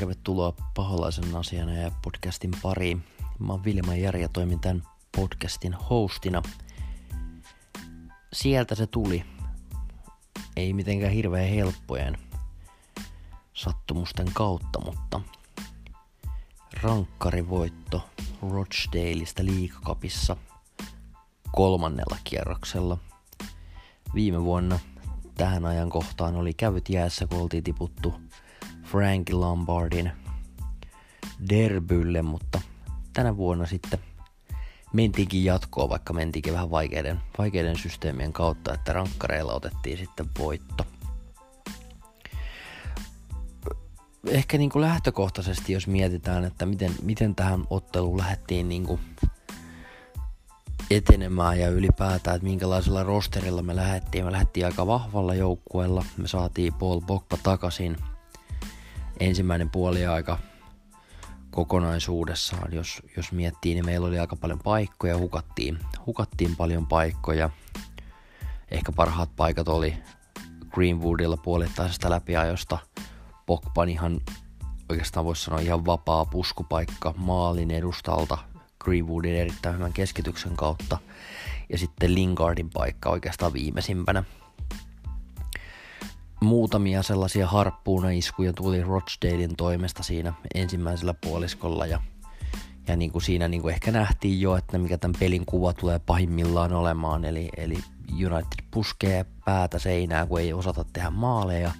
tervetuloa Paholaisen asiana ja podcastin pariin. Mä oon Vilma Jari ja toimin tämän podcastin hostina. Sieltä se tuli. Ei mitenkään hirveän helppojen sattumusten kautta, mutta rankkarivoitto Rochdaleista liikakapissa kolmannella kierroksella. Viime vuonna tähän ajankohtaan oli kävyt jäässä, kun oltiin tiputtu Frank Lombardin derbylle, mutta tänä vuonna sitten mentiinkin jatkoa, vaikka mentiinkin vähän vaikeiden, vaikeiden systeemien kautta, että rankkareilla otettiin sitten voitto. Ehkä niin kuin lähtökohtaisesti, jos mietitään, että miten, miten tähän otteluun lähdettiin niin kuin etenemään ja ylipäätään, että minkälaisella rosterilla me lähdettiin. Me lähdettiin aika vahvalla joukkueella. Me saatiin Paul Pogba takaisin ensimmäinen puoliaika kokonaisuudessaan, jos, jos miettii, niin meillä oli aika paljon paikkoja, hukattiin, hukattiin paljon paikkoja. Ehkä parhaat paikat oli Greenwoodilla puolittaisesta läpiajosta. Pogban ihan oikeastaan voisi sanoa ihan vapaa puskupaikka maalin edustalta Greenwoodin erittäin hyvän keskityksen kautta. Ja sitten Lingardin paikka oikeastaan viimeisimpänä muutamia sellaisia harppuuna-iskuja tuli Rochdalein toimesta siinä ensimmäisellä puoliskolla ja, ja niin kuin siinä niin kuin ehkä nähtiin jo, että mikä tämän pelin kuva tulee pahimmillaan olemaan, eli, eli United puskee päätä seinään, kun ei osata tehdä maaleja.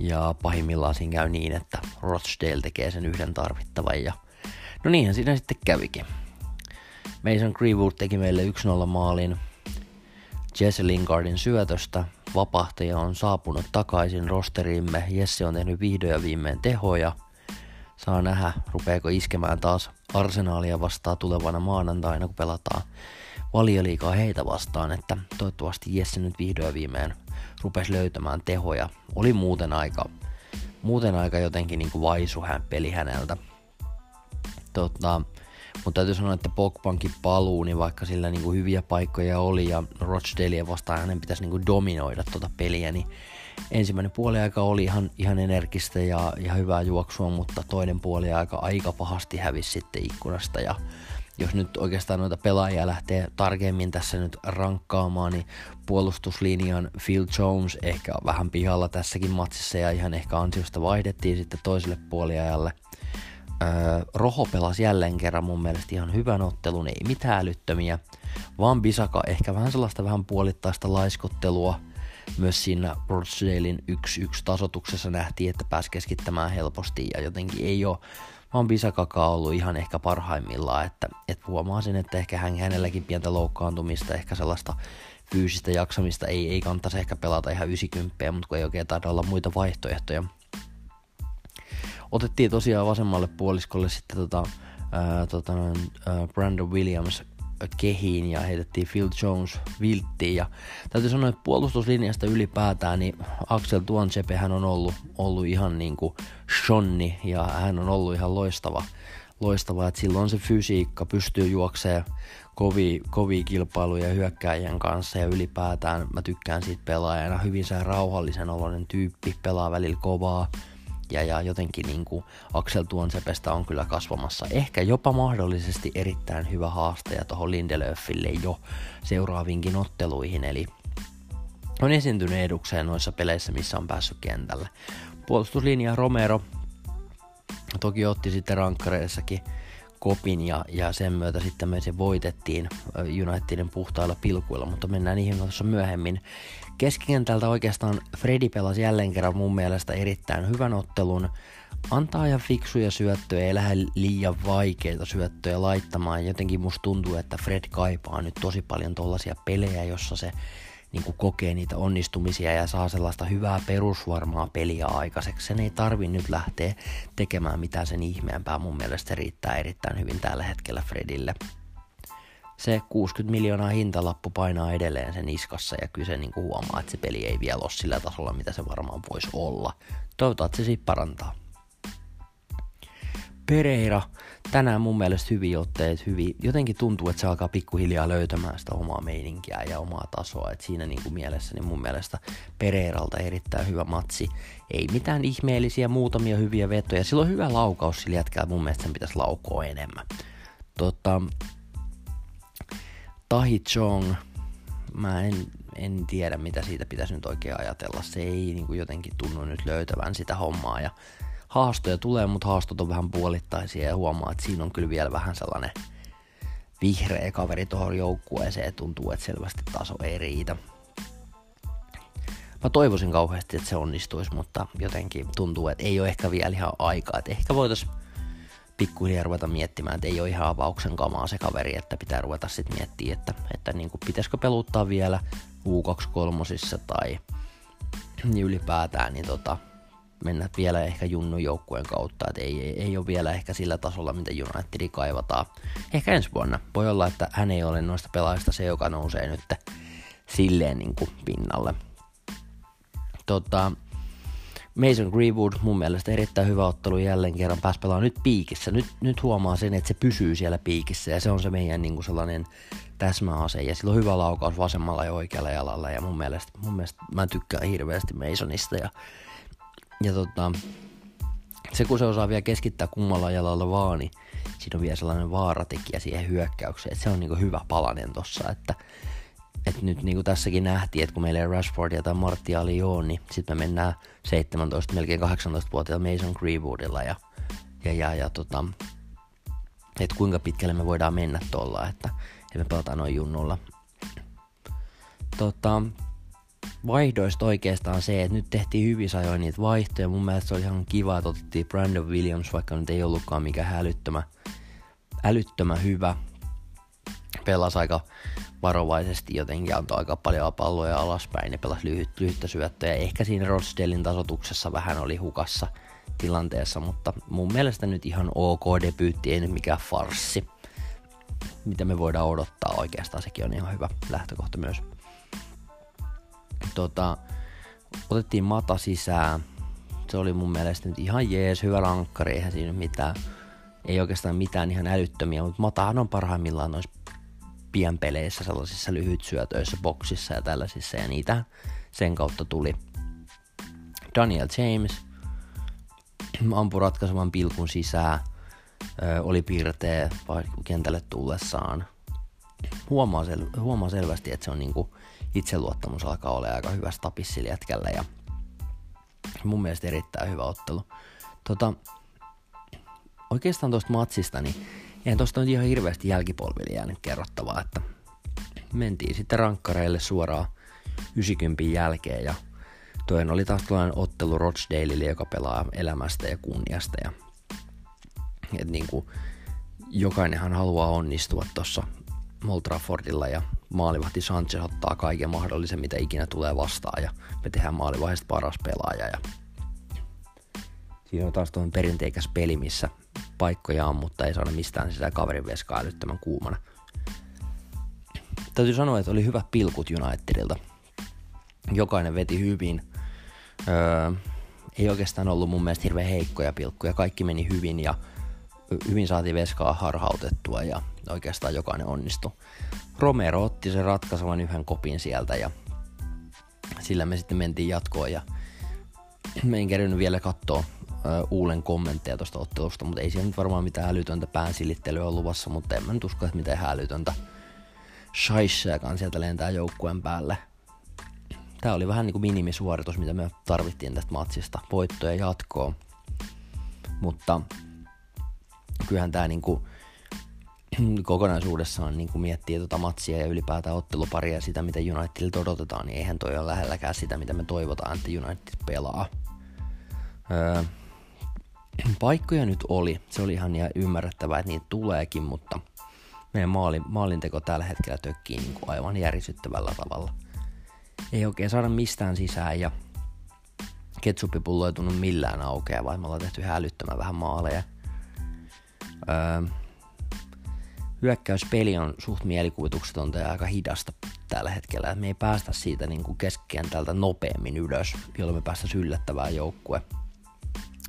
Ja pahimmillaan siinä käy niin, että Rochdale tekee sen yhden tarvittavan ja no niinhän siinä sitten kävikin. Mason Greenwood teki meille 1-0 maalin Jesse Lingardin syötöstä, vapahtaja on saapunut takaisin rosterimme. Jesse on tehnyt vihdoin ja viimein tehoja. Saa nähdä, rupeeko iskemään taas arsenaalia vastaan tulevana maanantaina, kun pelataan valioliikaa heitä vastaan, että toivottavasti Jesse nyt vihdoin ja viimein rupesi löytämään tehoja. Oli muuten aika, muuten aika jotenkin niin kuin vaisu hän peli häneltä. Tota, mutta täytyy sanoa, että Pogbankin paluu, niin vaikka sillä niin kuin hyviä paikkoja oli ja Rochdalea vastaan hänen pitäisi niin kuin dominoida tuota peliä, niin ensimmäinen puoliaika oli ihan, ihan energistä ja, ja hyvää juoksua, mutta toinen puoliaika aika pahasti hävisi sitten ikkunasta. Ja jos nyt oikeastaan noita pelaajia lähtee tarkemmin tässä nyt rankkaamaan, niin puolustuslinjan Phil Jones ehkä vähän pihalla tässäkin matsissa ja ihan ehkä ansiosta vaihdettiin sitten toiselle puoliajalle – Öö, Roho pelasi jälleen kerran mun mielestä ihan hyvän ottelun, ei mitään älyttömiä, vaan Bisaka ehkä vähän sellaista vähän puolittaista laiskottelua. Myös siinä Rochdalein 1-1 tasotuksessa nähtiin, että pääsi keskittämään helposti ja jotenkin ei ole vaan Bisakakaan ollut ihan ehkä parhaimmillaan, että, että huomasin, että ehkä hän, hänelläkin pientä loukkaantumista, ehkä sellaista fyysistä jaksamista ei, ei kannattaisi ehkä pelata ihan 90, mutta kun ei oikein taida olla muita vaihtoehtoja otettiin tosiaan vasemmalle puoliskolle sitten tota, ää, tota, ää, Brandon Williams kehiin ja heitettiin Phil Jones vilttiin. Ja täytyy sanoa, että puolustuslinjasta ylipäätään niin Axel Tuanchepe hän on ollut, ollut ihan niin kuin shonni ja hän on ollut ihan loistava, loistava. Että silloin se fysiikka pystyy juoksemaan kovia, kovia kilpailuja hyökkäjien kanssa ja ylipäätään mä tykkään siitä pelaajana. Hyvin se rauhallisen oloinen tyyppi, pelaa välillä kovaa, ja, ja jotenkin niin kuin Axel Tuonsepestä on kyllä kasvamassa. Ehkä jopa mahdollisesti erittäin hyvä haastaja tuohon Lindelöfille jo seuraavinkin otteluihin, eli on esiintynyt edukseen noissa peleissä, missä on päässyt kentälle. Puolustuslinja Romero toki otti sitten rankkareissakin kopin ja, ja sen myötä sitten me se voitettiin Unitedin puhtailla pilkuilla, mutta mennään niihin tuossa myöhemmin. Keskikentältä oikeastaan Fredi pelasi jälleen kerran mun mielestä erittäin hyvän ottelun. Antaa ja fiksuja syöttöjä, ei lähde liian vaikeita syöttöjä laittamaan. Jotenkin musta tuntuu, että Fred kaipaa nyt tosi paljon tollaisia pelejä, jossa se niin kuin kokee niitä onnistumisia ja saa sellaista hyvää perusvarmaa peliä aikaiseksi. Sen ei tarvi nyt lähteä tekemään mitään sen ihmeempää. Mun mielestä se riittää erittäin hyvin tällä hetkellä Fredille. Se 60 miljoonaa hintalappu painaa edelleen sen iskassa ja kyllä se niin kuin huomaa, että se peli ei vielä ole sillä tasolla, mitä se varmaan voisi olla. Toivotaan, että se siitä parantaa. Pereira, tänään mun mielestä hyvin otteet, hyvin, jotenkin tuntuu, että se alkaa pikkuhiljaa löytämään sitä omaa meininkiä ja omaa tasoa, että siinä niin kuin mielessä, niin mun mielestä Pereiralta erittäin hyvä matsi, ei mitään ihmeellisiä, muutamia hyviä vetoja, sillä on hyvä laukaus sillä jätkällä, mun mielestä sen pitäisi laukoa enemmän. Tota, Tahi Chong, mä en, en tiedä mitä siitä pitäisi nyt oikein ajatella, se ei niin kuin jotenkin tunnu nyt löytävän sitä hommaa ja haastoja tulee, mutta haastot on vähän puolittaisia ja huomaa, että siinä on kyllä vielä vähän sellainen vihreä kaveri tuohon joukkueeseen. Tuntuu, että selvästi taso ei riitä. Mä toivoisin kauheasti, että se onnistuisi, mutta jotenkin tuntuu, että ei ole ehkä vielä ihan aikaa. Että ehkä voitaisiin pikkuhiljaa ruveta miettimään, että ei ole ihan avauksen kamaa se kaveri, että pitää ruveta sitten miettimään, että, että niin kuin pitäisikö peluttaa vielä U23 tai ylipäätään, niin tota, mennä vielä ehkä Junnun joukkueen kautta, että ei, ei, ei ole vielä ehkä sillä tasolla, mitä Unitedi kaivataan. Ehkä ensi vuonna. Voi olla, että hän ei ole noista pelaajista se, joka nousee nyt silleen niin kuin pinnalle. Tota, Mason Greenwood mun mielestä erittäin hyvä ottelu jälleen kerran pääsi pelaamaan nyt piikissä. Nyt, nyt huomaa sen, että se pysyy siellä piikissä ja se on se meidän niin kuin sellainen täsmäase ja sillä on hyvä laukaus vasemmalla ja oikealla jalalla ja mun mielestä, mun mielestä mä tykkään hirveästi Masonista ja ja tota, se kun se osaa vielä keskittää kummalla jalalla vaan, niin siinä on vielä sellainen vaaratekijä siihen hyökkäykseen, että se on niinku hyvä palanen tossa, että et nyt niin kuin tässäkin nähtiin, että kun meillä ei Rashfordia tai Martiali ole, niin sitten me mennään 17, melkein 18-vuotiailla Mason Greenwoodilla ja, ja, ja, ja tota, että kuinka pitkälle me voidaan mennä tuolla, että, että me pelataan noin junnulla. Tota, vaihdoista oikeastaan se, että nyt tehtiin hyvissä ajoin niitä vaihtoja. Mun mielestä se oli ihan kiva, että otettiin Brandon Williams, vaikka nyt ei ollutkaan mikään älyttömä, älyttömän hyvä. Pelasi aika varovaisesti jotenkin, antoi aika paljon palloja alaspäin ja pelasi lyhyt, lyhyttä syöttöä. Ehkä siinä Rochdalein tasotuksessa vähän oli hukassa tilanteessa, mutta mun mielestä nyt ihan ok debyytti, ei nyt mikään farssi. Mitä me voidaan odottaa oikeastaan, sekin on ihan hyvä lähtökohta myös tota, otettiin Mata sisään. Se oli mun mielestä nyt ihan jees, hyvä rankkari, eihän siinä mitään, ei oikeastaan mitään ihan älyttömiä, mutta Matahan on parhaimmillaan noissa pienpeleissä, sellaisissa lyhytsyötöissä, boksissa ja tällaisissa, ja niitä sen kautta tuli. Daniel James ampui ratkaisevan pilkun sisään, ö, oli piirteä kentälle tullessaan. Huomaa, sel- huomaa selvästi, että se on niinku itseluottamus alkaa olla aika hyvä tapissilla jätkällä ja mun mielestä erittäin hyvä ottelu. Tota, oikeastaan tuosta matsista, niin eihän tuosta nyt ihan hirveästi jälkipolville jäänyt kerrottavaa, että mentiin sitten rankkareille suoraan 90 jälkeen ja toinen oli taas tällainen ottelu Rochdaleille, joka pelaa elämästä ja kunniasta ja et niin kuin, jokainenhan haluaa onnistua tuossa Old Traffordilla ja maalivahti Sanchez ottaa kaiken mahdollisen, mitä ikinä tulee vastaan ja me tehdään maalivahdista paras pelaaja. Ja siinä on taas tuon perinteikäs peli, missä paikkoja on, mutta ei saada mistään sitä kaverin veskaa älyttömän kuumana. Täytyy sanoa, että oli hyvät pilkut Unitedilta. Jokainen veti hyvin. Öö, ei oikeastaan ollut mun mielestä hirveän heikkoja pilkkuja. Kaikki meni hyvin ja hyvin saatiin veskaa harhautettua ja oikeastaan jokainen onnistui. Romero otti sen ratkaisevan yhden kopin sieltä ja sillä me sitten mentiin jatkoon ja me en kerännyt vielä katsoa Uulen kommentteja tuosta ottelusta, mutta ei siellä nyt varmaan mitään älytöntä päänsilittelyä luvassa, mutta en mä nyt usko, että mitään älytöntä shaisseakaan sieltä lentää joukkueen päälle. Tää oli vähän niin kuin minimisuoritus, mitä me tarvittiin tästä matsista. Voittoja jatkoon. Mutta kyllähän tämä niinku kokonaisuudessaan niin miettii tuota matsia ja ylipäätään otteluparia ja sitä, mitä Unitedilta odotetaan, niin eihän toi ole lähelläkään sitä, mitä me toivotaan, että United pelaa. Öö, paikkoja nyt oli, se oli ihan ymmärrettävää, että niitä tuleekin, mutta meidän maali, maalinteko tällä hetkellä tökkii niin kuin aivan järisyttävällä tavalla. Ei oikein saada mistään sisään ja ketsuppipullo ei tunnu millään aukeaa, vaikka me ollaan tehty hälyttömän vähän maaleja. Öö, hyökkäyspeli on suht mielikuvituksetonta ja aika hidasta tällä hetkellä. Me ei päästä siitä niin kuin keskikentältä nopeammin ylös, jolloin me päästä yllättävää joukkue.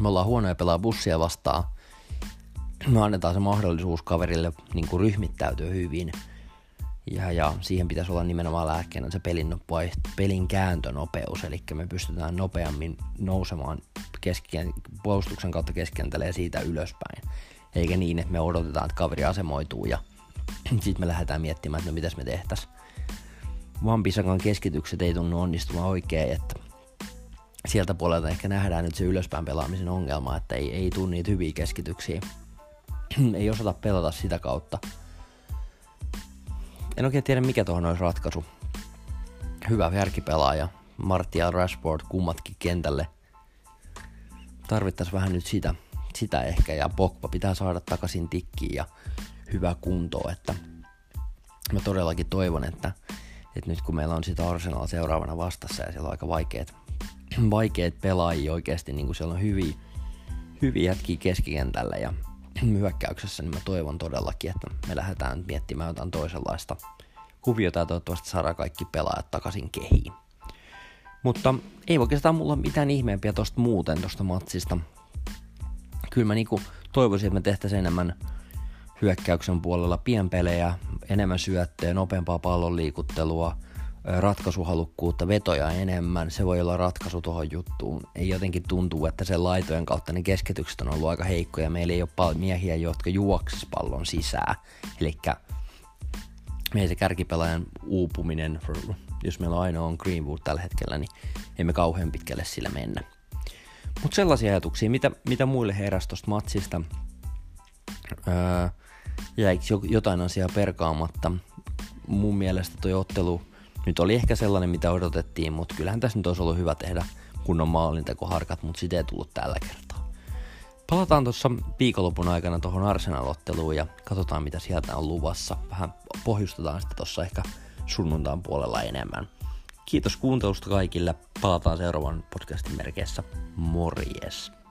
Me ollaan huonoja pelaa bussia vastaan. me annetaan se mahdollisuus kaverille niin kuin ryhmittäytyä hyvin. Ja, ja siihen pitäisi olla nimenomaan lääkkeenä se pelin, pelin kääntönopeus, eli me pystytään nopeammin nousemaan keskien, puolustuksen kautta keskikentälle ja siitä ylöspäin. Eikä niin, että me odotetaan, että kaveri asemoituu ja sitten me lähdetään miettimään, että no mitäs me tehtäisiin. Vampisakan keskitykset ei tunnu onnistumaan oikein, että sieltä puolelta ehkä nähdään nyt se ylöspäin pelaamisen ongelma, että ei, ei tule niitä hyviä keskityksiä. ei osata pelata sitä kautta. En oikein tiedä mikä tuohon olisi ratkaisu. Hyvä järkipelaaja, Martial Rashford kummatkin kentälle. Tarvittaisiin vähän nyt sitä, sitä ehkä ja Pogba pitää saada takaisin tikkiin ja hyvä kunto, että mä todellakin toivon, että, että nyt kun meillä on sitä Arsenal seuraavana vastassa ja siellä on aika vaikeat, vaikeat pelaajia oikeasti, niin kuin siellä on hyviä, hyviä jätkiä keskikentällä ja hyökkäyksessä, niin mä toivon todellakin, että me lähdetään miettimään jotain toisenlaista kuviota ja toivottavasti saadaan kaikki pelaajat takaisin kehiin. Mutta ei oikeastaan mulla mitään ihmeempiä tosta muuten tosta matsista. Kyllä mä niinku toivoisin, että me tehtäisiin enemmän hyökkäyksen puolella pienpelejä, enemmän syöttöä, nopeampaa pallon liikuttelua, ratkaisuhalukkuutta, vetoja enemmän, se voi olla ratkaisu tuohon juttuun. Ei jotenkin tuntuu, että sen laitojen kautta ne keskitykset on ollut aika heikkoja. Meillä ei ole miehiä, jotka juoksis pallon sisään. Eli meidän kärkipelaajan uupuminen, jos meillä aina on Greenwood tällä hetkellä, niin emme kauhean pitkälle sillä mennä. Mutta sellaisia ajatuksia, mitä, mitä muille heräsi tuosta matsista. Öö, jäikö jotain asiaa perkaamatta? Mun mielestä toi ottelu nyt oli ehkä sellainen, mitä odotettiin, mutta kyllähän tässä nyt olisi ollut hyvä tehdä kunnon maalintekoharkat, mutta sitä ei tullut tällä kertaa. Palataan tuossa viikonlopun aikana tuohon Arsenal-otteluun ja katsotaan mitä sieltä on luvassa. Vähän pohjustetaan sitä tuossa ehkä sunnuntaan puolella enemmän. Kiitos kuuntelusta kaikille. Palataan seuraavan podcastin merkeissä. Morjes!